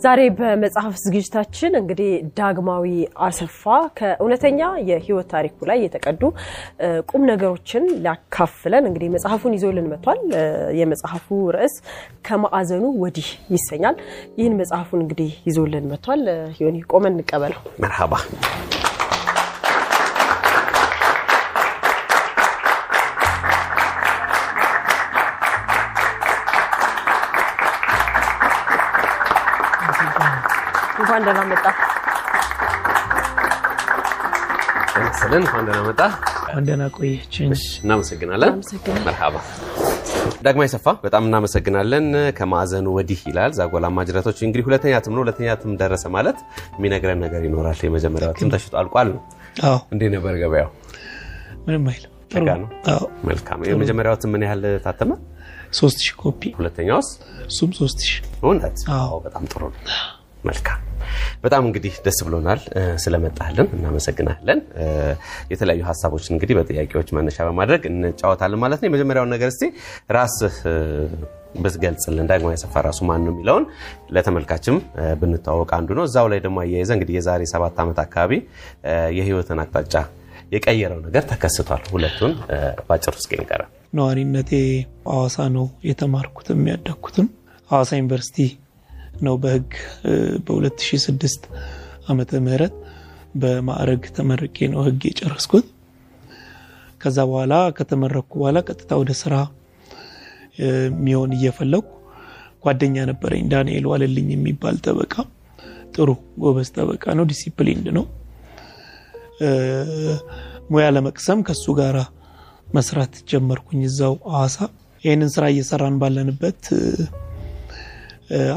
ዛሬ በመጽሐፍ ዝግጅታችን እንግዲህ ዳግማዊ አሰፋ ከእውነተኛ የህይወት ታሪኩ ላይ የተቀዱ ቁም ነገሮችን ሊያካፍለን እንግዲህ መጽሐፉን ይዞልን መጥቷል። የመጽሐፉ ርዕስ ከማዕዘኑ ወዲህ ይሰኛል። ይህን መጽሐፉን እንግዲህ ይዞልን መጥቷል። ዮኒ ቆመን እንቀበለው። መርሃባ እንኳን ደህና መጣ። ስልን እንኳን ደህና መጣ። እንኳን ደህና ቆያችሁን። እናመሰግናለን። መርሃባ ዳግማዊ አሰፋ በጣም እናመሰግናለን። ከማዕዘኑ ወዲህ ይላል ዛጎላ ማጅራቶች። እንግዲህ ሁለተኛ እትም ነው። ሁለተኛ እትም ደረሰ ማለት የሚነግረን ነገር ይኖራል። የመጀመሪያው እትም ተሽጦ አልቋል ነው። እንዴት ነበር ገበያው? ምንም አይልም። መልካም። የመጀመሪያው እትም ምን ያህል ታተመ? ሶስት ሺህ ኮፒ ሁለተኛውስ? እሱም ሶስት ሺህ በጣም ጥሩ ነው። መልካም በጣም እንግዲህ ደስ ብሎናል ስለመጣልን እናመሰግናለን። የተለያዩ ሀሳቦችን እንግዲህ በጥያቄዎች መነሻ በማድረግ እንጫወታለን ማለት ነው። የመጀመሪያውን ነገር እስቲ ራስህ እ፣ ብትገልጽልን ዳግማዊ አሰፋ ራሱ ማን ነው የሚለውን ለተመልካችም ብንተዋወቅ አንዱ ነው። እዛው ላይ ደግሞ አያይዘ እንግዲህ የዛሬ ሰባት ዓመት አካባቢ የህይወትን አቅጣጫ የቀየረው ነገር ተከስቷል። ሁለቱን ባጭሩ እስኪ ንገረን። ነዋሪነቴ ሐዋሳ ነው። የተማርኩትም ያደግኩትም ሐዋሳ ዩኒቨርሲቲ ነው። በህግ እ፣ በ2006 ዓመተ ምህረት በማዕረግ ተመርቄ ነው ህግ የጨረስኩት። ከዛ በኋላ ከተመረቅኩ በኋላ ቀጥታ ወደ ስራ የሚሆን እየፈለኩ ጓደኛ ነበረኝ ዳንኤል ዋለልኝ የሚባል ጠበቃ። ጥሩ ጎበዝ ጠበቃ ነው። disciplined ነው። ሙያ ለመቅሰም ከሱ ጋራ መስራት ጀመርኩኝ እዛው ሐዋሳ። ይህንን ስራ እየሰራን ባለንበት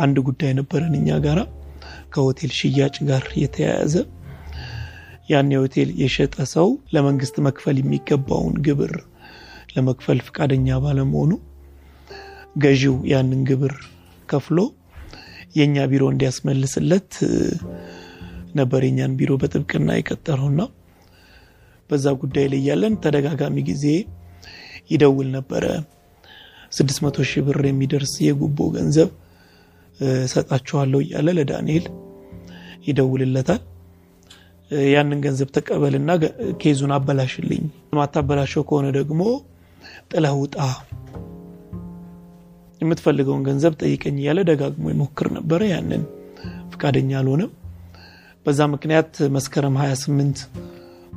አንድ ጉዳይ ነበረን እኛ ጋራ ከሆቴል ሽያጭ ጋር የተያያዘ ያን የሆቴል የሸጠ ሰው ለመንግስት መክፈል የሚገባውን ግብር ለመክፈል ፈቃደኛ ባለመሆኑ ገዢው ያንን ግብር ከፍሎ የእኛ ቢሮ እንዲያስመልስለት ነበር የኛን ቢሮ በጥብቅና የቀጠረውና በዛ ጉዳይ ላይ ያለን ተደጋጋሚ ጊዜ ይደውል ነበረ። 600 ሺህ ብር የሚደርስ የጉቦ ገንዘብ እሰጣችኋለሁ እያለ ለዳንኤል ይደውልለታል። ያንን ገንዘብ ተቀበልና ኬዙን አበላሽልኝ፣ ማታበላሸው ከሆነ ደግሞ ጥለህ ውጣ፣ የምትፈልገውን ገንዘብ ጠይቀኝ እያለ ደጋግሞ ይሞክር ነበረ። ያንን ፈቃደኛ አልሆነም። በዛ ምክንያት መስከረም 28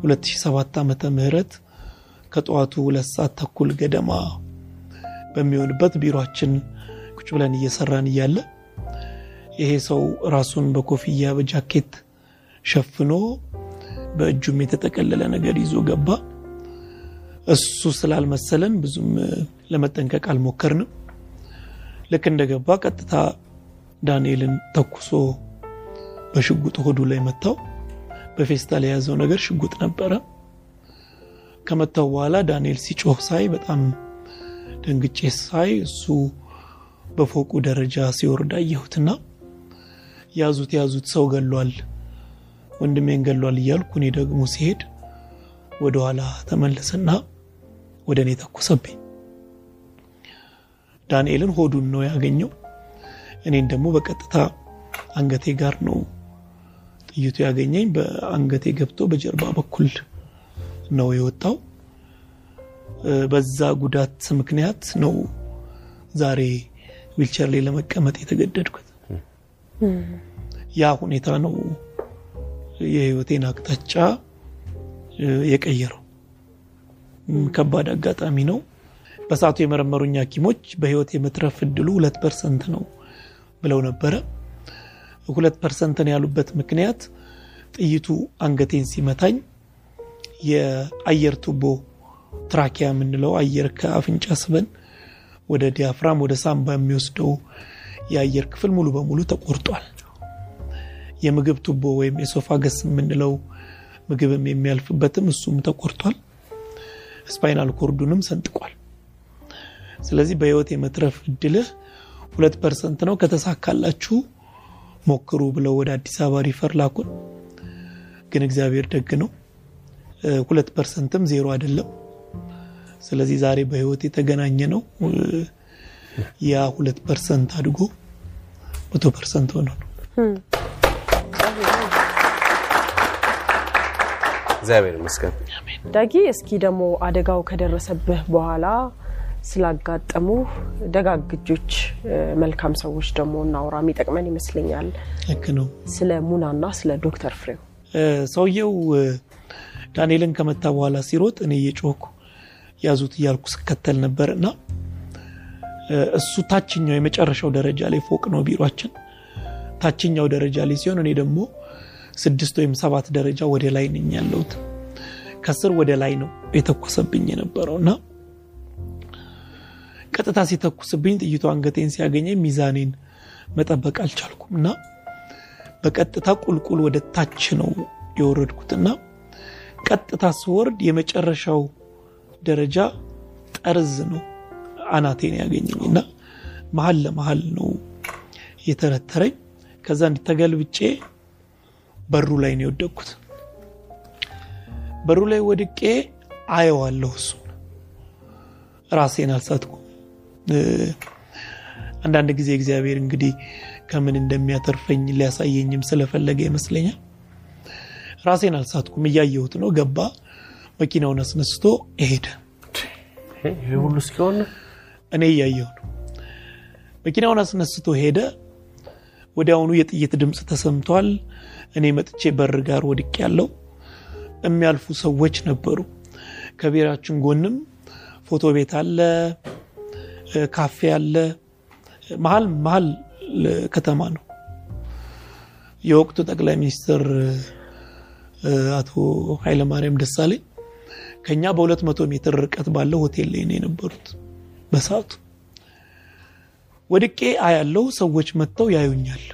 2007 ዓመተ ምህረት ከጠዋቱ ሁለት ሰዓት ተኩል ገደማ በሚሆንበት ቢሮችን ቁጭ ብለን እየሰራን እያለ ይሄ ሰው ራሱን በኮፍያ በጃኬት ሸፍኖ በእጁም የተጠቀለለ ነገር ይዞ ገባ። እሱ ስላልመሰለን ብዙም ለመጠንቀቅ አልሞከርንም። ልክ እንደገባ ቀጥታ ዳንኤልን ተኩሶ በሽጉጥ ሆዱ ላይ መታው። በፌስታል የያዘው ነገር ሽጉጥ ነበረ። ከመታው በኋላ ዳንኤል ሲጮህ ሳይ በጣም ደንግጬ ሳይ እሱ በፎቁ ደረጃ ሲወርድ አየሁትና ያዙት ያዙት ሰው ገሏል፣ ወንድሜን ገሏል እያልኩ እኔ ደግሞ ሲሄድ ወደኋላ ተመለሰና ወደ እኔ ተኮሰብኝ። ዳንኤልን ሆዱን ነው ያገኘው። እኔን ደግሞ በቀጥታ አንገቴ ጋር ነው ጥይቱ ያገኘኝ። በአንገቴ ገብቶ በጀርባ በኩል ነው የወጣው። በዛ ጉዳት ምክንያት ነው ዛሬ ዊልቸር ላይ ለመቀመጥ የተገደድኩት። ያ ሁኔታ ነው የህይወቴን አቅጣጫ የቀየረው። ከባድ አጋጣሚ ነው። በሰዓቱ የመረመሩኝ ሐኪሞች በህይወት የመትረፍ እድሉ ሁለት percent ነው ብለው ነበረ። ሁለት percent ን ያሉበት ምክንያት ጥይቱ አንገቴን ሲመታኝ የአየር ቱቦ trachea የምንለው አየር ከአፍንጫ ስበን ወደ diaphragm ወደ ሳምባ የሚወስደው የአየር ክፍል ሙሉ በሙሉ ተቆርጧል። የምግብ ቱቦ ወይም esophagus የምንለው ምግብም የሚያልፍበትም እሱም ተቆርጧል። spinal cord ኡንም ሰንጥቋል። ስለዚህ በህይወት የመትረፍ እድልህ ሁለት percent ነው፣ ከተሳካላችሁ ሞክሩ ብለው ወደ አዲስ አበባ refer ላኩን። ግን እግዚአብሔር ደግ ነው። ሁለት percent ም ዜሮ አይደለም። ስለዚህ ዛሬ በህይወት የተገናኘነው። ያ ሁለት percent አድጎ መቶ percent ሆነ ነው። እግዚአብሔር ይመስገን። ዳጊ እስኪ ደግሞ አደጋው ከደረሰብህ በኋላ ስላጋጠሙ ደጋግ እጆች፣ መልካም ሰዎች ደግሞ እናውራ። የሚጠቅመን ይመስለኛል ልክ ነው። ስለ ሙናና ስለ ዶክተር ፍሬው። ሰውየው ዳንኤልን ከመታ በኋላ ሲሮጥ እኔ እየጮኩ ያዙት እያልኩ ስከተል ነበር እና እሱ ታችኛው የመጨረሻው ደረጃ ላይ ፎቅ ነው ቢሯችን፣ ታችኛው ደረጃ ላይ ሲሆን እኔ ደግሞ ስድስት ወይም ሰባት ደረጃ ወደ ላይ ነኝ ያለሁት። ከስር ወደ ላይ ነው የተኮሰብኝ የነበረው እና ቀጥታ ሲተኩስብኝ ጥይቱ አንገቴን ሲያገኘኝ ሚዛኔን መጠበቅ አልቻልኩም እና በቀጥታ ቁልቁል ወደ ታች ነው የወረድኩትና ቀጥታ ስወርድ የመጨረሻው ደረጃ ጠርዝ ነው አናቴን ያገኘኝ እና መሀል ለመሀል ነው የተረተረኝ። ከዛ እንዲተገልብጬ በሩ ላይ ነው የወደቅኩት። በሩ ላይ ወድቄ አየዋለሁ። እሱ ራሴን አልሳትኩም። አንዳንድ ጊዜ እግዚአብሔር እንግዲህ ከምን እንደሚያተርፈኝ ሊያሳየኝም ስለፈለገ ይመስለኛል። ራሴን አልሳትኩም። እያየሁት ነው። ገባ፣ መኪናውን አስነስቶ ሄደ። ሁሉ እስኪሆን እኔ እያየሁ ነው። መኪናውን አስነስቶ ሄደ። ወዲያውኑ የጥይት ድምፅ ተሰምቷል። እኔ መጥቼ በር ጋር ወድቅ ያለው የሚያልፉ ሰዎች ነበሩ። ከቢራችን ጎንም ፎቶ ቤት አለ፣ ካፌ አለ። መሀል መሀል ከተማ ነው። የወቅቱ ጠቅላይ ሚኒስትር አቶ ኃይለማርያም ደሳለኝ ከኛ በሁለት መቶ ሜትር ርቀት ባለው ሆቴል ላይ ነው የነበሩት። በሰዓቱ ወድቄ አያለው። ሰዎች መጥተው ያዩኛል።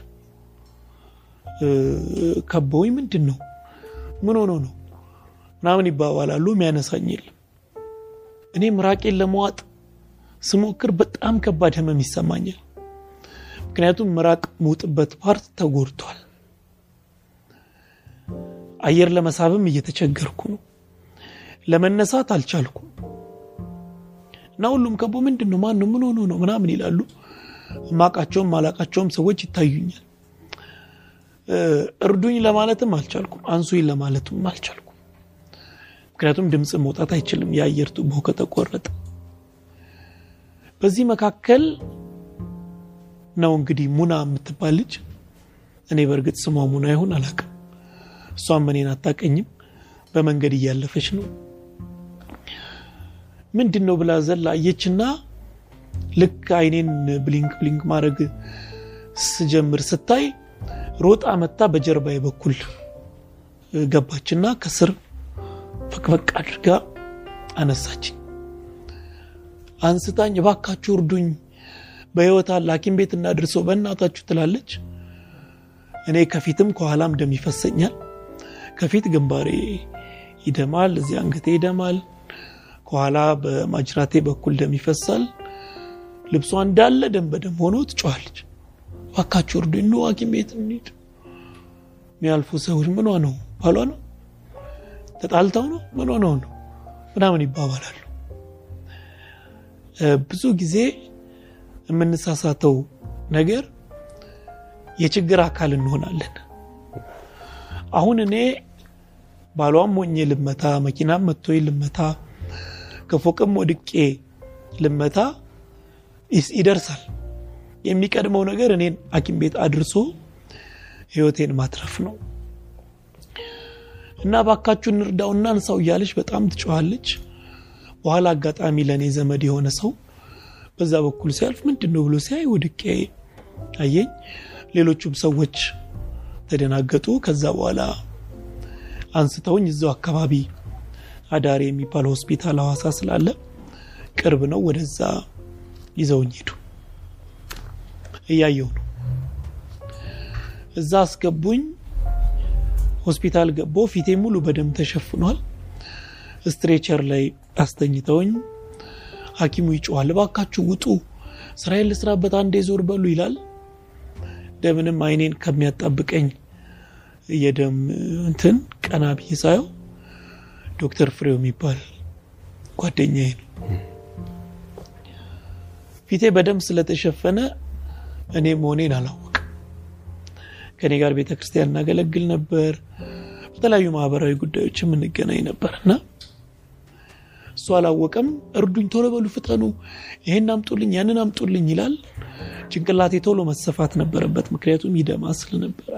ከበውኝ ምንድን ነው ምን ሆኖ ነው ምናምን ይባባላሉ። የሚያነሳኝ የለም። እኔ ምራቄን ለመዋጥ ስሞክር በጣም ከባድ ህመም ይሰማኛል። ምክንያቱም ምራቅ ምውጥበት part ተጎድቷል። አየር ለመሳብም እየተቸገርኩ ነው። ለመነሳት አልቻልኩም እና ሁሉም ከቦ ምንድን ነው ማን ነው ምን ሆኖ ነው ምናምን ይላሉ። ማውቃቸውም ማላውቃቸውም ሰዎች ይታዩኛል። እርዱኝ ለማለትም አልቻልኩም፣ አንሱኝ ለማለትም አልቻልኩም። ምክንያቱም ድምፅ መውጣት አይችልም የአየር ቱቦ ከተቆረጠ። በዚህ መካከል ነው እንግዲህ ሙና የምትባል ልጅ እኔ በእርግጥ ስሟ ሙና ይሁን አላውቅም፣ እሷም እኔን አታቀኝም። በመንገድ እያለፈች ነው ምንድን ነው ብላ ዘላ አየችና ልክ አይኔን blink blink ማድረግ ስጀምር ስታይ ሮጣ መጥታ በጀርባዬ በኩል ገባችና ከስር ፈቅፈቅ አድርጋ አነሳችኝ። አንስታኝ እባካችሁ እርዱኝ፣ በሕይወት አለ ሐኪም ቤት እናድርሰው በእናታችሁ ትላለች። እኔ ከፊትም ከኋላም ደም ይፈሰኛል። ከፊት ግንባሬ ይደማል፣ እዚህ አንገቴ ይደማል፣ ከኋላ በማጅራቴ በኩል ደም ይፈሳል። ልብሷ እንዳለ ደም በደም ሆኖ ትጮኻለች። እባካችሁ እርዱኝ፣ ኑ ሐኪም ቤት እንሂድ። የሚያልፉ ሰዎች ምኗ ነው ባሏ ነው ተጣልተው ነው ምን ሆነው ነው ምናምን ይባባላሉ። ብዙ ጊዜ የምንሳሳተው ነገር የችግር አካል እንሆናለን። አሁን እኔ ባሏም ሆኜ ልመታ፣ መኪናም መጥቶኝ ልመታ፣ ከፎቅም ወድቄ ልመታ ይደርሳል። የሚቀድመው ነገር እኔን ሐኪም ቤት አድርሶ ህይወቴን ማትረፍ ነው። እና ባካችሁ እንርዳውና እንሳው እያለች በጣም ትጮኻለች። በኋላ አጋጣሚ ለእኔ ዘመድ የሆነ ሰው በዛ በኩል ሲያልፍ ምንድን ነው ብሎ ሲያይ ወድቄ አየኝ። ሌሎቹም ሰዎች ተደናገጡ። ከዛ በኋላ አንስተውኝ እዛው አካባቢ አዳሬ የሚባል ሆስፒታል ሐዋሳ ስላለ ቅርብ ነው፣ ወደዛ ይዘውኝ ሄዱ። እያየው ነው። እዛ አስገቡኝ። ሆስፒታል ገቦ ፊቴ ሙሉ በደም ተሸፍኗል። stretcher ላይ አስተኝተውኝ ሐኪሙ ይጮኋል፣ እባካችሁ ውጡ፣ ስራዬን ልስራበት፣ አንዴ ዞር በሉ ይላል። ደምንም አይኔን ከሚያጣብቀኝ የደም እንትን ቀና ብዬ ሳየው ዶክተር ፍሬው የሚባል ጓደኛዬ ነው። ፊቴ በደም ስለተሸፈነ እኔ መሆኔን አላወቅም። ከኔ ጋር ቤተ ክርስቲያን እናገለግል ነበር። በተለያዩ ማህበራዊ ጉዳዮች የምንገናኝ ነበር እና እሱ አላወቀም። እርዱኝ፣ ቶሎ በሉ ፍጠኑ፣ ይሄን አምጡልኝ፣ ያንን አምጡልኝ ይላል። ጭንቅላቴ ቶሎ መሰፋት ነበረበት፣ ምክንያቱም ይደማ ስለነበረ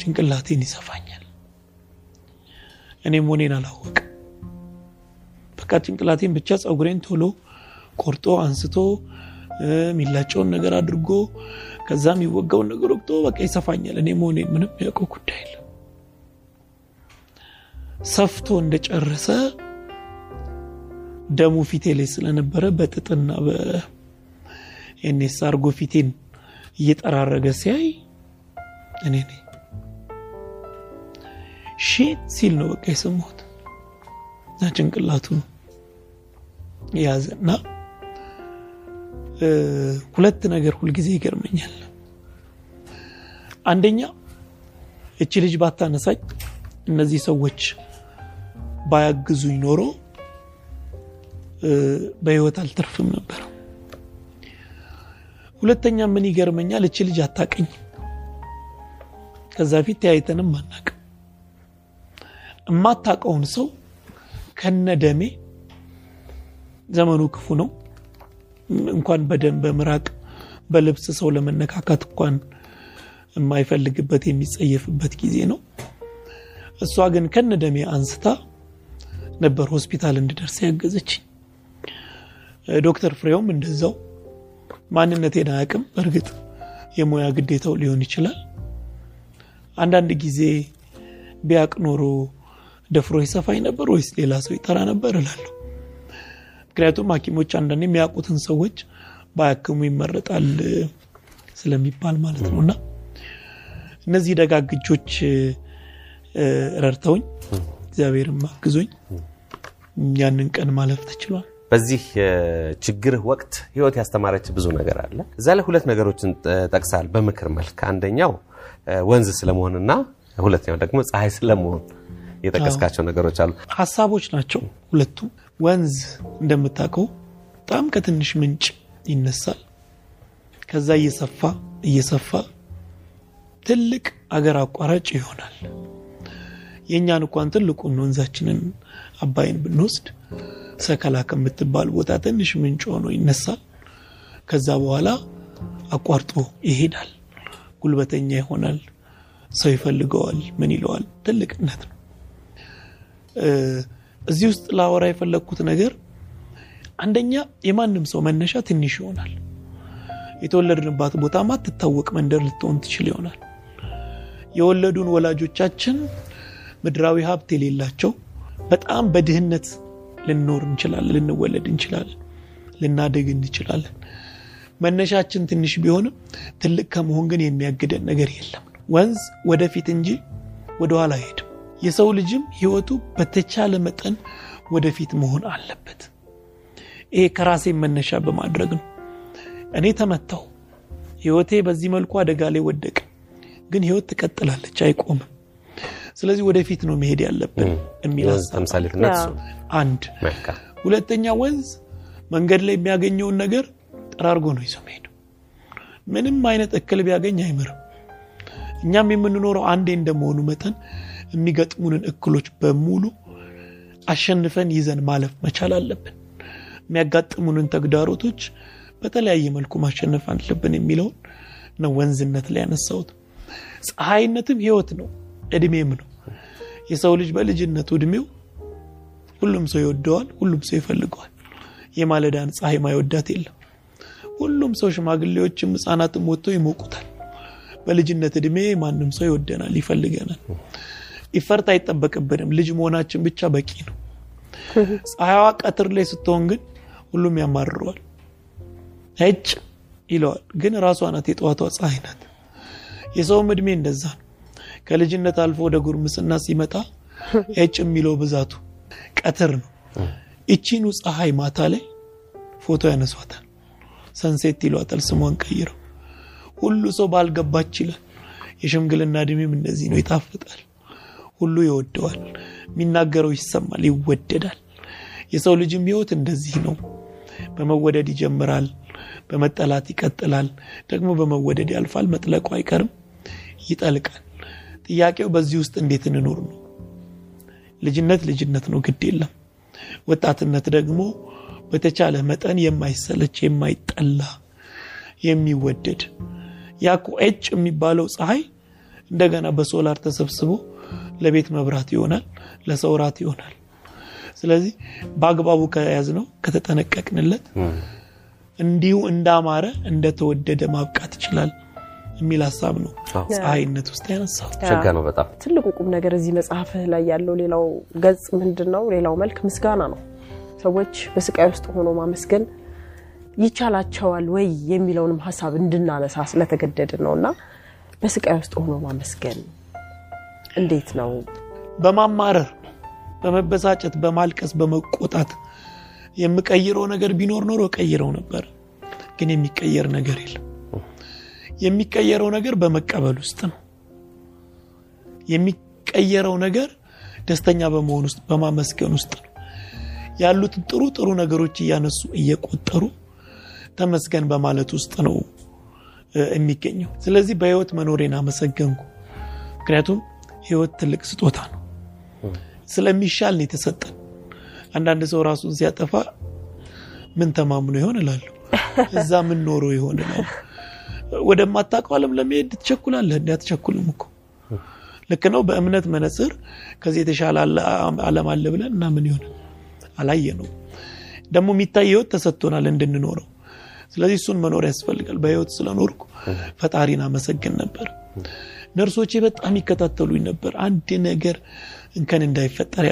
ጭንቅላቴን ይሰፋኛል። እኔም ሆኔን አላወቅም። በቃ ጭንቅላቴን ብቻ ፀጉሬን ቶሎ ቆርጦ አንስቶ የሚላጨውን ነገር አድርጎ ከዛ የሚወጋውን ነገር ወቅቶ በቃ ይሰፋኛል። እኔ መሆኔን ምንም ያውቀው ጉዳይ የለም። ሰፍቶ እንደጨረሰ ደሙ ፊቴ ላይ ስለነበረ በጥጥና በኤኔስ አርጎ ፊቴን እየጠራረገ ሲያይ እኔ ነኝ ሼት ሲል ነው በቃ የሰማሁት እና ጭንቅላቱን የያዘና ሁለት ነገር ሁልጊዜ ይገርመኛል። አንደኛ እቺ ልጅ ባታነሳኝ እነዚህ ሰዎች ባያግዙኝ ኖሮ በህይወት አልተርፍም ነበር። ሁለተኛ ምን ይገርመኛል፣ እቺ ልጅ አታቀኝ። ከዛ ፊት ተያይተንም አናቅም። የማታቀውን ሰው ከነ ደሜ ዘመኑ ክፉ ነው። እንኳን በደም በምራቅ በልብስ ሰው ለመነካካት እንኳን የማይፈልግበት የሚጸየፍበት ጊዜ ነው። እሷ ግን ከነ ደሜ አንስታ ነበር ሆስፒታል እንድደርስ ያገዘችኝ። ዶክተር ፍሬውም እንደዛው ማንነቴን አያውቅም። በእርግጥ የሙያ ግዴታው ሊሆን ይችላል። አንዳንድ ጊዜ ቢያቅ ኖሮ ደፍሮ ይሰፋኝ ነበር ወይስ ሌላ ሰው ይጠራ ነበር እላለሁ። ምክንያቱም ሐኪሞች አንዳንድ የሚያውቁትን ሰዎች ባያክሙ ይመረጣል ስለሚባል ማለት ነው። እና እነዚህ ደጋግ እጆች ረድተውኝ እግዚአብሔርም አግዞኝ ያንን ቀን ማለፍ ተችሏል። በዚህ ችግር ወቅት ህይወት ያስተማረች ብዙ ነገር አለ። እዛ ላይ ሁለት ነገሮችን ጠቅሳል በምክር መልክ። አንደኛው ወንዝ ስለመሆንና ሁለተኛው ደግሞ ፀሐይ ስለመሆን የጠቀስካቸው ነገሮች አሉ። ሀሳቦች ናቸው ሁለቱም። ወንዝ እንደምታውቀው በጣም ከትንሽ ምንጭ ይነሳል። ከዛ እየሰፋ እየሰፋ ትልቅ አገር አቋራጭ ይሆናል። የእኛን እንኳን ትልቁን ወንዛችንን አባይን ብንወስድ ሰከላ ከምትባል ቦታ ትንሽ ምንጭ ሆኖ ይነሳል። ከዛ በኋላ አቋርጦ ይሄዳል። ጉልበተኛ ይሆናል። ሰው ይፈልገዋል። ምን ይለዋል? ትልቅነት ነው። እዚህ ውስጥ ላወራ የፈለግኩት ነገር አንደኛ የማንም ሰው መነሻ ትንሽ ይሆናል። የተወለድንባት ቦታ ማትታወቅ መንደር ልትሆን ትችል ይሆናል። የወለዱን ወላጆቻችን ምድራዊ ሀብት የሌላቸው በጣም በድህነት ልንኖር እንችላለን፣ ልንወለድ እንችላለን፣ ልናደግ እንችላለን። መነሻችን ትንሽ ቢሆንም ትልቅ ከመሆን ግን የሚያግደን ነገር የለም። ወንዝ ወደፊት እንጂ ወደኋላ አይሄድም። የሰው ልጅም ህይወቱ በተቻለ መጠን ወደፊት መሆን አለበት። ይሄ ከራሴ መነሻ በማድረግ ነው። እኔ ተመታው፣ ህይወቴ በዚህ መልኩ አደጋ ላይ ወደቀ። ግን ህይወት ትቀጥላለች፣ አይቆምም። ስለዚህ ወደፊት ነው መሄድ ያለብን የሚል አንድ ሁለተኛ ወንዝ መንገድ ላይ የሚያገኘውን ነገር ጠራርጎ ነው ይዞ መሄድ። ምንም አይነት እክል ቢያገኝ አይምርም። እኛም የምንኖረው አንዴ እንደመሆኑ መጠን የሚገጥሙንን እክሎች በሙሉ አሸንፈን ይዘን ማለፍ መቻል አለብን። የሚያጋጥሙንን ተግዳሮቶች በተለያየ መልኩ ማሸነፍ አለብን የሚለውን ነው ወንዝነት ላይ ያነሳሁት። ፀሐይነትም ህይወት ነው፣ እድሜም ነው። የሰው ልጅ በልጅነቱ እድሜው ሁሉም ሰው ይወደዋል፣ ሁሉም ሰው ይፈልገዋል። የማለዳን ፀሐይ ማይወዳት የለም። ሁሉም ሰው ሽማግሌዎችም ህፃናትም ወጥተው ይሞቁታል። በልጅነት እድሜ ማንም ሰው ይወደናል፣ ይፈልገናል። ይፈርት አይጠበቅብንም። ልጅ መሆናችን ብቻ በቂ ነው። ፀሐይዋ ቀትር ላይ ስትሆን ግን ሁሉም ያማርረዋል፣ እጭ ይለዋል። ግን ራሷ ናት የጠዋቷ ፀሐይ ናት። የሰውም እድሜ እንደዛ ነው። ከልጅነት አልፎ ወደ ጉርምስና ሲመጣ እጭ የሚለው ብዛቱ ቀትር ነው። እቺኑ ፀሐይ ማታ ላይ ፎቶ ያነሷታል፣ ሰንሴት ይሏታል ስሟን ቀይረው። ሁሉ ሰው ባልገባች ይላል። የሽምግልና እድሜም እንደዚህ ነው፣ ይጣፍጣል። ሁሉ ይወደዋል፣ የሚናገረው ይሰማል፣ ይወደዳል። የሰው ልጅም ህይወት እንደዚህ ነው። በመወደድ ይጀምራል፣ በመጠላት ይቀጥላል፣ ደግሞ በመወደድ ያልፋል። መጥለቁ አይቀርም፣ ይጠልቃል። ጥያቄው በዚህ ውስጥ እንዴት እንኖር ነው። ልጅነት ልጅነት ነው፣ ግድ የለም። ወጣትነት ደግሞ በተቻለ መጠን የማይሰለች የማይጠላ የሚወደድ ያኩ ኤጭ የሚባለው ፀሐይ እንደገና በሶላር ተሰብስቦ ለቤት መብራት ይሆናል፣ ለሰው ራት ይሆናል። ስለዚህ በአግባቡ ከያዝ ነው ከተጠነቀቅንለት እንዲሁ እንዳማረ እንደተወደደ ማብቃት ይችላል የሚል ሀሳብ ነው ፀሐይነት ውስጥ ያነሳው። ነው በጣም ትልቁ ቁም ነገር እዚህ መጽሐፍህ ላይ ያለው ሌላው ገጽ ምንድን ነው? ሌላው መልክ ምስጋና ነው። ሰዎች በስቃይ ውስጥ ሆኖ ማመስገን ይቻላቸዋል ወይ የሚለውንም ሀሳብ እንድናነሳ ስለተገደድን ነው እና በስቃይ ውስጥ ሆኖ ማመስገን እንዴት ነው? በማማረር በመበሳጨት በማልቀስ በመቆጣት የምቀይረው ነገር ቢኖር ኖሮ ቀይረው ነበር። ግን የሚቀየር ነገር የለም። የሚቀየረው ነገር በመቀበል ውስጥ ነው። የሚቀየረው ነገር ደስተኛ በመሆን ውስጥ በማመስገን ውስጥ ነው። ያሉትን ጥሩ ጥሩ ነገሮች እያነሱ እየቆጠሩ ተመስገን በማለት ውስጥ ነው የሚገኘው። ስለዚህ በህይወት መኖሬን አመሰገንኩ። ምክንያቱም ህይወት ትልቅ ስጦታ ነው። ስለሚሻል ነው የተሰጠን። አንዳንድ ሰው ራሱን ሲያጠፋ ምን ተማምኖ ይሆን እላለሁ። እዛ ምን ኖሮ ይሆን እላለሁ። ወደማታውቀው ዓለም ለመሄድ ትቸኩላለህ። እንዲ አትቸኩልም እኮ ልክ ነው። በእምነት መነጽር ከዚህ የተሻለ ዓለም አለ ብለን እና ምን ይሆን አላየ ነው። ደግሞ የሚታይ ህይወት ተሰጥቶናል እንድንኖረው። ስለዚህ እሱን መኖር ያስፈልጋል። በህይወት ስለኖርኩ ፈጣሪን አመሰግን ነበር። ነርሶቼ በጣም ይከታተሉኝ ነበር። አንድ ነገር እንከን እንዳይፈጠር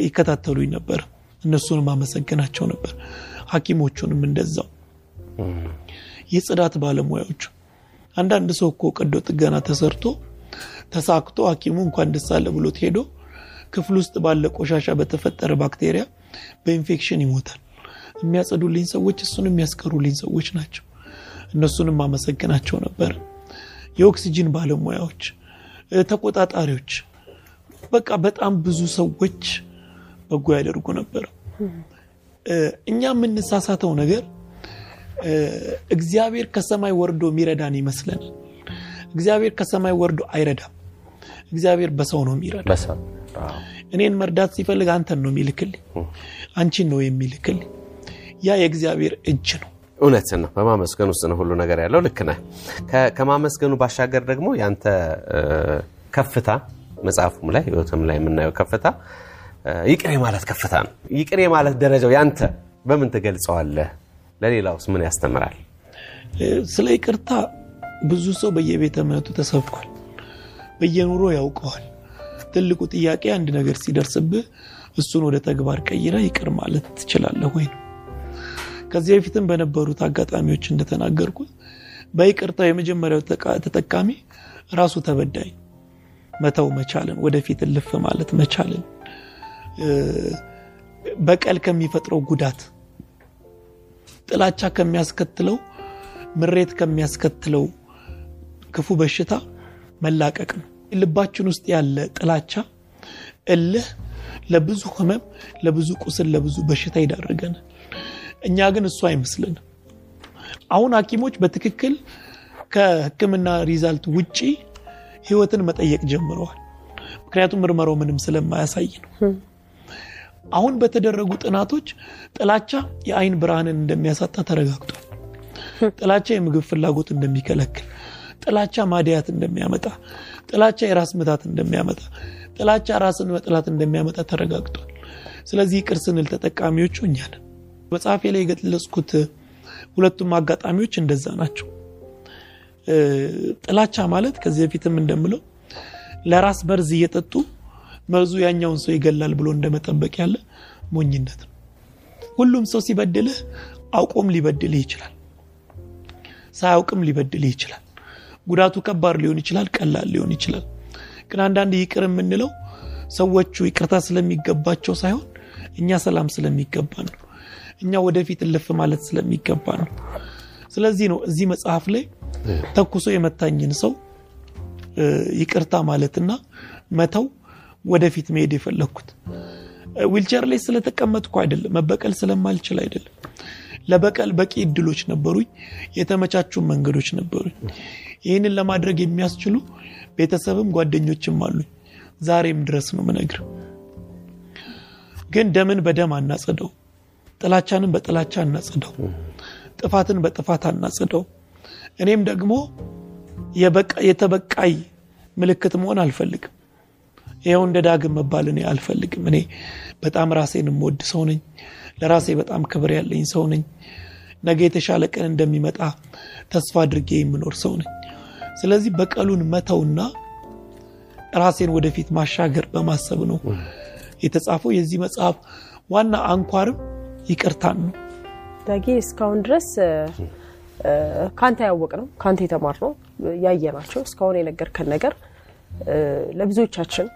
ይከታተሉኝ ነበር። እነሱንም አመሰግናቸው ነበር። ሐኪሞቹንም እንደዛው የጽዳት ባለሙያዎቹ አንዳንድ ሰው እኮ ቀዶ ጥገና ተሰርቶ ተሳክቶ ሐኪሙ እንኳን ደስ አለ ብሎት ሄዶ ክፍል ውስጥ ባለ ቆሻሻ በተፈጠረ ባክቴሪያ በኢንፌክሽን ይሞታል። የሚያጸዱልኝ ሰዎች እሱን የሚያስቀሩልኝ ሰዎች ናቸው። እነሱንም አመሰግናቸው ነበር። የኦክሲጂን ባለሙያዎች፣ ተቆጣጣሪዎች፣ በቃ በጣም ብዙ ሰዎች በጎ ያደርጉ ነበር። እኛ የምንሳሳተው ነገር እግዚአብሔር ከሰማይ ወርዶ የሚረዳን ይመስለናል። እግዚአብሔር ከሰማይ ወርዶ አይረዳም። እግዚአብሔር በሰው ነው የሚረዳ። እኔን መርዳት ሲፈልግ አንተን ነው የሚልክልኝ፣ አንቺን ነው የሚልክልኝ። ያ የእግዚአብሔር እጅ ነው። እውነትን ነው። በማመስገን ውስጥ ነው ሁሉ ነገር ያለው። ልክ ነህ። ከማመስገኑ ባሻገር ደግሞ ያንተ ከፍታ መጽሐፉም ላይ ህይወትም ላይ የምናየው ከፍታ ይቅር የማለት ከፍታ ነው። ይቅር የማለት ደረጃው ያንተ በምን ትገልጸዋለህ? ለሌላውስ ምን ያስተምራል? ስለ ይቅርታ ብዙ ሰው በየቤተ እምነቱ ተሰብኳል፣ በየኑሮ ያውቀዋል። ትልቁ ጥያቄ አንድ ነገር ሲደርስብህ እሱን ወደ ተግባር ቀይረ ይቅር ማለት ትችላለህ ወይ ነው። ከዚህ በፊትም በነበሩት አጋጣሚዎች እንደተናገርኩት በይቅርታው የመጀመሪያው ተጠቃሚ ራሱ ተበዳይ መተው መቻልን፣ ወደፊት እልፍ ማለት መቻልን፣ በቀል ከሚፈጥረው ጉዳት፣ ጥላቻ ከሚያስከትለው ምሬት ከሚያስከትለው ክፉ በሽታ መላቀቅ ነው። ልባችን ውስጥ ያለ ጥላቻ፣ እልህ ለብዙ ህመም፣ ለብዙ ቁስል፣ ለብዙ በሽታ ይዳርገናል። እኛ ግን እሱ አይመስልንም። አሁን ሐኪሞች በትክክል ከሕክምና ሪዛልት ውጪ ህይወትን መጠየቅ ጀምረዋል። ምክንያቱም ምርመራው ምንም ስለማያሳይ ነው። አሁን በተደረጉ ጥናቶች ጥላቻ የአይን ብርሃንን እንደሚያሳጣ ተረጋግጧል። ጥላቻ የምግብ ፍላጎት እንደሚከለክል፣ ጥላቻ ማድያት እንደሚያመጣ፣ ጥላቻ የራስ ምታት እንደሚያመጣ፣ ጥላቻ ራስን መጥላት እንደሚያመጣ ተረጋግጧል። ስለዚህ ይቅር ስንል ተጠቃሚዎቹ እኛ ነን። መጽሐፌ ላይ የገለጽኩት ሁለቱም አጋጣሚዎች እንደዛ ናቸው። ጥላቻ ማለት ከዚህ በፊትም እንደምለው ለራስ መርዝ እየጠጡ መርዙ ያኛውን ሰው ይገላል ብሎ እንደመጠበቅ ያለ ሞኝነት ነው። ሁሉም ሰው ሲበድልህ አውቆም ሊበድልህ ይችላል፣ ሳያውቅም ሊበድልህ ይችላል። ጉዳቱ ከባድ ሊሆን ይችላል፣ ቀላል ሊሆን ይችላል። ግን አንዳንድ ይቅር የምንለው ሰዎቹ ይቅርታ ስለሚገባቸው ሳይሆን እኛ ሰላም ስለሚገባ ነው። እኛ ወደፊት እልፍ ማለት ስለሚገባ ነው። ስለዚህ ነው እዚህ መጽሐፍ ላይ ተኩሶ የመታኝን ሰው ይቅርታ ማለትና መተው ወደፊት መሄድ የፈለግኩት ዊልቸር ላይ ስለተቀመጥኩ አይደለም፣ መበቀል ስለማልችል አይደለም። ለበቀል በቂ እድሎች ነበሩኝ። የተመቻቹ መንገዶች ነበሩኝ። ይህንን ለማድረግ የሚያስችሉ ቤተሰብም ጓደኞችም አሉኝ። ዛሬም ድረስ ነው ምነግር። ግን ደምን በደም አናጽደው፣ ጥላቻንን በጥላቻ አናጽደው፣ ጥፋትን በጥፋት አናጽደው። እኔም ደግሞ የተበቃይ ምልክት መሆን አልፈልግም። ይኸው እንደ ዳግም መባል እኔ አልፈልግም። እኔ በጣም ራሴን የምወድ ሰው ነኝ። ለራሴ በጣም ክብር ያለኝ ሰው ነኝ። ነገ የተሻለ ቀን እንደሚመጣ ተስፋ አድርጌ የምኖር ሰው ነኝ። ስለዚህ በቀሉን መተውና ራሴን ወደፊት ማሻገር በማሰብ ነው የተጻፈው። የዚህ መጽሐፍ ዋና አንኳርም ይቅርታን ነው። ዳጊ እስካሁን ድረስ ከአንተ ያወቅ ነው ከአንተ የተማር ነው ያየ ናቸው እስካሁን የነገርከን ነገር ለብዙዎቻችን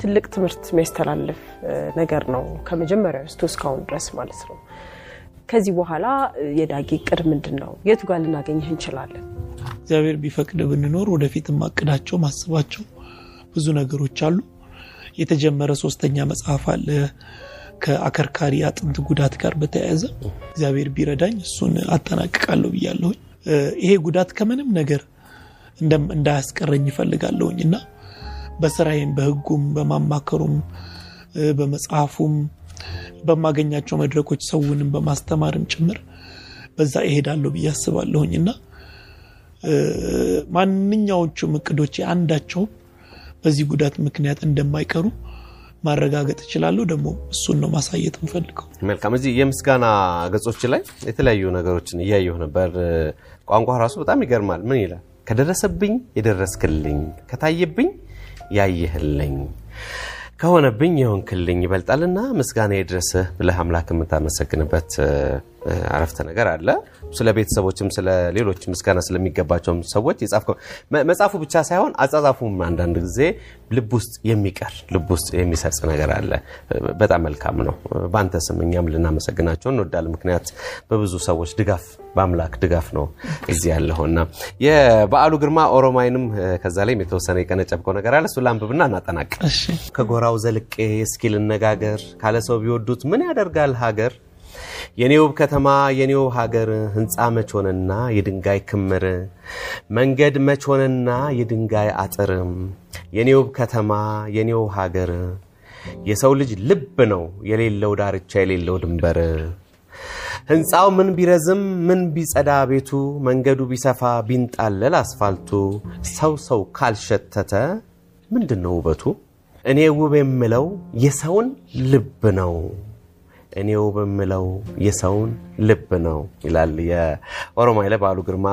ትልቅ ትምህርት የሚያስተላልፍ ነገር ነው። ከመጀመሪያው ስቶ እስካሁን ድረስ ማለት ነው። ከዚህ በኋላ የዳጊ እቅድ ምንድን ነው? የቱ ጋር ልናገኝህ እንችላለን? እግዚአብሔር ቢፈቅድ ብንኖር ወደፊት ማቅዳቸው ማስባቸው ብዙ ነገሮች አሉ። የተጀመረ ሶስተኛ መጽሐፍ አለ ከአከርካሪ አጥንት ጉዳት ጋር በተያያዘ እግዚአብሔር ቢረዳኝ እሱን አጠናቅቃለሁ ብያለሁኝ። ይሄ ጉዳት ከምንም ነገር እንዳያስቀረኝ ይፈልጋለሁኝ እና በስራዬም በህጉም በማማከሩም በመጽሐፉም በማገኛቸው መድረኮች ሰውንም በማስተማርም ጭምር በዛ እሄዳለሁ ብዬ አስባለሁኝ እና ማንኛዎቹም እቅዶች አንዳቸውም በዚህ ጉዳት ምክንያት እንደማይቀሩ ማረጋገጥ እችላለሁ። ደግሞ እሱን ነው ማሳየት እንፈልገው። መልካም። እዚህ የምስጋና ገጾች ላይ የተለያዩ ነገሮችን እያየሁ ነበር። ቋንቋ ራሱ በጣም ይገርማል። ምን ይላል? ከደረሰብኝ የደረስክልኝ፣ ከታየብኝ ያየህልኝ፣ ከሆነብኝ የሆንክልኝ ይበልጣልና ምስጋና የድረስህ ብለህ አምላክ የምታመሰግንበት አረፍተ ነገር አለ። ስለ ቤተሰቦችም ስለ ሌሎች ምስጋና ስለሚገባቸውም ሰዎች የጻፍከው መጽሐፉ ብቻ ሳይሆን አጻጻፉም አንዳንድ ጊዜ ልብ ውስጥ የሚቀር ልብ ውስጥ የሚሰርጽ ነገር አለ። በጣም መልካም ነው። በአንተ ስም እኛም ልናመሰግናቸው እንወዳለን። ምክንያት በብዙ ሰዎች ድጋፍ በአምላክ ድጋፍ ነው እዚህ ያለውና የበዓሉ ግርማ ኦሮማይንም ከዛ ላይም የተወሰነ የቀነጨብከው ነገር አለ። እሱ ላንብብና እናጠናቅ። ከጎራው ዘልቄ እስኪ ልነጋገር ካለ ሰው ቢወዱት ምን ያደርጋል ሀገር የኔውብ ከተማ የኔው ሀገር ህንፃ መች የድንጋይ ክምር? መንገድ መች የድንጋይ አጥር? የኔውብ ከተማ የኔው ሀገር የሰው ልጅ ልብ ነው የሌለው ዳርቻ የሌለው ድንበር። ህንፃው ምን ቢረዝም ምን ቢጸዳ ቤቱ? መንገዱ ቢሰፋ ቢንጣለል አስፋልቱ። ሰው ሰው ካልሸተተ ምንድን ነው ውበቱ? እኔ ውብ የምለው የሰውን ልብ ነው እኔው በምለው የሰውን ልብ ነው ይላል። የኦሮማይ ላይ በዓሉ ግርማ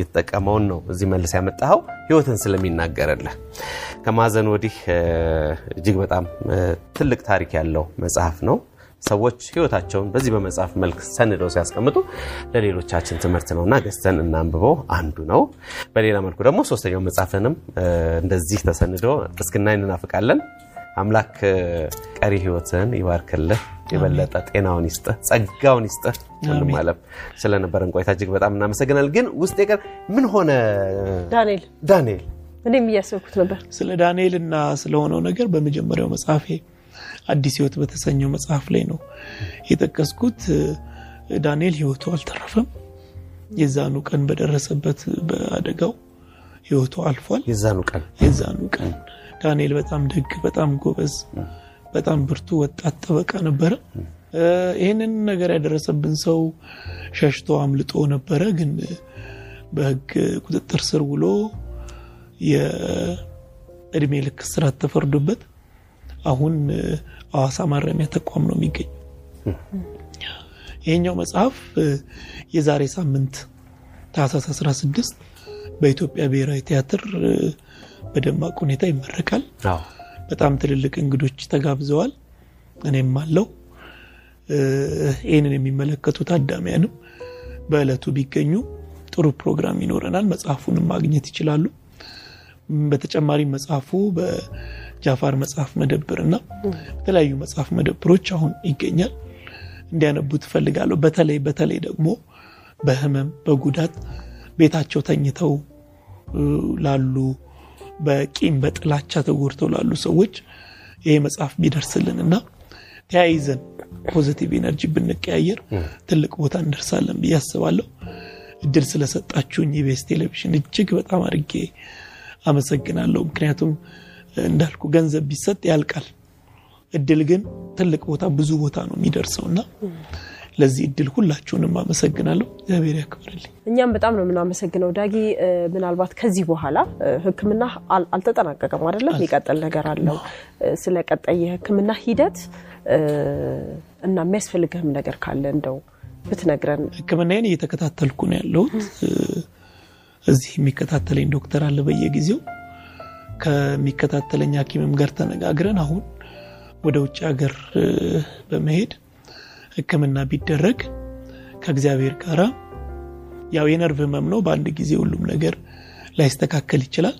የተጠቀመውን ነው እዚህ መልስ ያመጣኸው ህይወትን ስለሚናገርልህ። ከማዘን ወዲህ እጅግ በጣም ትልቅ ታሪክ ያለው መጽሐፍ ነው። ሰዎች ህይወታቸውን በዚህ በመጽሐፍ መልክ ሰንደው ሲያስቀምጡ ለሌሎቻችን ትምህርት ነውና ገዝተን እናንብበው አንዱ ነው። በሌላ መልኩ ደግሞ ሶስተኛው መጽሐፍንም እንደዚህ ተሰንዶ እስክናይ እንናፍቃለን። አምላክ ቀሪ ህይወትን ይባርክልህ፣ የበለጠ ጤናውን ይስጥህ፣ ጸጋውን ይስጥህ። ሁሉም አለም ስለነበረን ቆይታ እጅግ በጣም እናመሰግናል። ግን ውስጥ ቀር ምን ሆነ ዳንኤል? ዳንኤል እኔም እያሰብኩት ነበር ስለ ዳንኤል እና ስለሆነው ነገር በመጀመሪያው መጽሐፌ አዲስ ህይወት በተሰኘው መጽሐፍ ላይ ነው የጠቀስኩት። ዳንኤል ህይወቱ አልተረፈም። የዛኑ ቀን በደረሰበት በአደጋው ህይወቱ አልፏል። የዛኑ ቀን የዛኑ ቀን ዳንኤል በጣም ደግ፣ በጣም ጎበዝ፣ በጣም ብርቱ ወጣት ጠበቃ ነበረ። ይህንን ነገር ያደረሰብን ሰው ሸሽቶ አምልጦ ነበረ። ግን በህግ ቁጥጥር ስር ውሎ የእድሜ ልክ እስራት ተፈርዶበት አሁን ሐዋሳ ማረሚያ ተቋም ነው የሚገኝ። ይሄኛው መጽሐፍ የዛሬ ሳምንት ታህሳስ 16 በኢትዮጵያ ብሔራዊ ቲያትር በደማቅ ሁኔታ ይመረቃል። በጣም ትልልቅ እንግዶች ተጋብዘዋል። እኔም አለው። ይህንን የሚመለከቱ ታዳሚያንም በዕለቱ ቢገኙ ጥሩ ፕሮግራም ይኖረናል። መጽሐፉንም ማግኘት ይችላሉ። በተጨማሪም መጽሐፉ በጃፋር መጽሐፍ መደብር እና በተለያዩ መጽሐፍ መደብሮች አሁን ይገኛል። እንዲያነቡ ትፈልጋለሁ። በተለይ በተለይ ደግሞ በህመም በጉዳት ቤታቸው ተኝተው ላሉ በቂም በጥላቻ ተጎድተው ላሉ ሰዎች ይሄ መጽሐፍ ቢደርስልን እና ተያይዘን positive energy ብንቀያየር ትልቅ ቦታ እንደርሳለን ብዬ አስባለሁ። እድል ስለሰጣችሁኝ ኢቢኤስ ቴሌቪዥን እጅግ በጣም አድርጌ አመሰግናለሁ። ምክንያቱም እንዳልኩ ገንዘብ ቢሰጥ ያልቃል፣ እድል ግን ትልቅ ቦታ ብዙ ቦታ ነው የሚደርሰው እና ለዚህ እድል ሁላችሁንም አመሰግናለሁ። እግዚአብሔር ያክብርልኝ። እኛም በጣም ነው የምናመሰግነው ዳጊ። ምናልባት ከዚህ በኋላ ሕክምና አልተጠናቀቀም አይደለም፣ የሚቀጥል ነገር አለው። ስለ ቀጣይ የሕክምና ሂደት እና የሚያስፈልግህም ነገር ካለ እንደው ብትነግረን። ሕክምናዬን እየተከታተልኩ ነው ያለሁት። እዚህ የሚከታተለኝ ዶክተር አለ በየጊዜው ከሚከታተለኝ ሐኪምም ጋር ተነጋግረን አሁን ወደ ውጭ ሀገር በመሄድ ህክምና ቢደረግ ከእግዚአብሔር ጋራ ያው የነርቭ ህመም ነው። በአንድ ጊዜ ሁሉም ነገር ላይስተካከል ይችላል።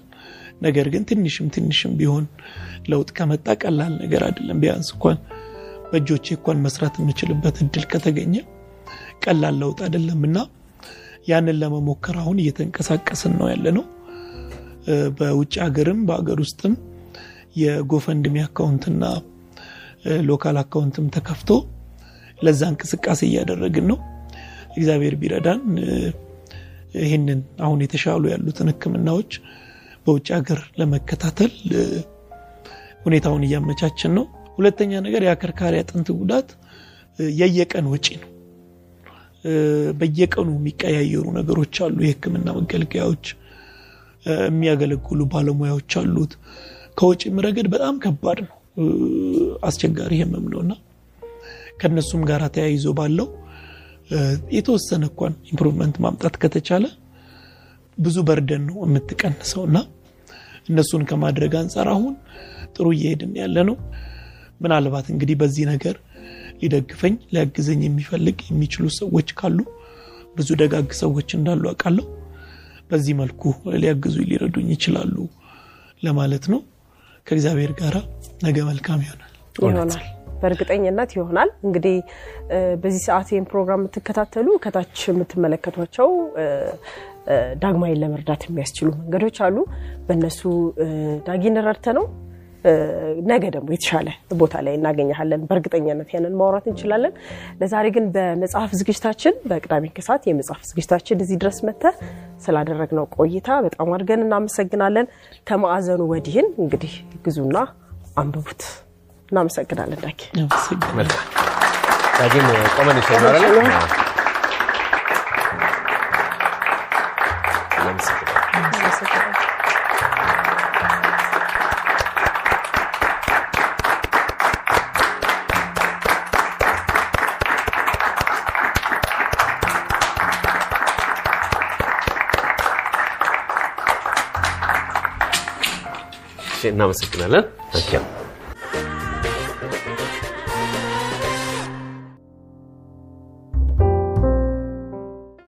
ነገር ግን ትንሽም ትንሽም ቢሆን ለውጥ ከመጣ ቀላል ነገር አይደለም። ቢያንስ እንኳን በእጆቼ እንኳን መስራት የምችልበት እድል ከተገኘ ቀላል ለውጥ አይደለም እና ያንን ለመሞከር አሁን እየተንቀሳቀስን ነው ያለ ነው። በውጭ ሀገርም በሀገር ውስጥም የ GoFundMe account ና local account ም ተከፍቶ ለዛ እንቅስቃሴ እያደረግን ነው። እግዚአብሔር ቢረዳን ይህንን አሁን የተሻሉ ያሉትን ህክምናዎች በውጭ ሀገር ለመከታተል ሁኔታውን እያመቻችን ነው። ሁለተኛ ነገር የአከርካሪ አጥንት ጉዳት የየቀን ወጪ ነው። በየቀኑ የሚቀያየሩ ነገሮች አሉ። የህክምና መገልገያዎች፣ የሚያገለግሉ ባለሙያዎች አሉት። ከወጪም ረገድ በጣም ከባድ ነው፣ አስቸጋሪ ህመም ነውና ከነሱም ጋር ተያይዞ ባለው የተወሰነ እንኳን improvement ማምጣት ከተቻለ ብዙ burden ነው የምትቀንሰው እና እነሱን ከማድረግ አንጻር አሁን ጥሩ እየሄድን ያለ ነው። ምናልባት እንግዲህ በዚህ ነገር ሊደግፈኝ ሊያግዘኝ የሚፈልግ የሚችሉ ሰዎች ካሉ ብዙ ደጋግ ሰዎች እንዳሉ አውቃለሁ። በዚህ መልኩ ሊያግዙ ሊረዱኝ ይችላሉ ለማለት ነው። ከእግዚአብሔር ጋር ነገ መልካም ይሆናል ይሆናል በእርግጠኝነት ይሆናል። እንግዲህ በዚህ ሰዓት ይህን ፕሮግራም የምትከታተሉ ከታች የምትመለከቷቸው ዳግማዊን ለመርዳት የሚያስችሉ መንገዶች አሉ። በእነሱ ዳጊን ረድተ ነው ነገ ደግሞ የተሻለ ቦታ ላይ እናገኘሃለን። በእርግጠኝነት ያንን ማውራት እንችላለን። ለዛሬ ግን በመጽሐፍ ዝግጅታችን በቅዳሜ ከሰዓት የመጽሐፍ ዝግጅታችን እዚህ ድረስ መጥተህ ስላደረግነው ቆይታ በጣም አድርገን እናመሰግናለን። ከማዕዘኑ ወዲህን እንግዲህ ግዙና አንብቡት። እናመሰግናለን ዳጊ። ዳጊን ቆመን ይሻላል። እናመሰግናለን።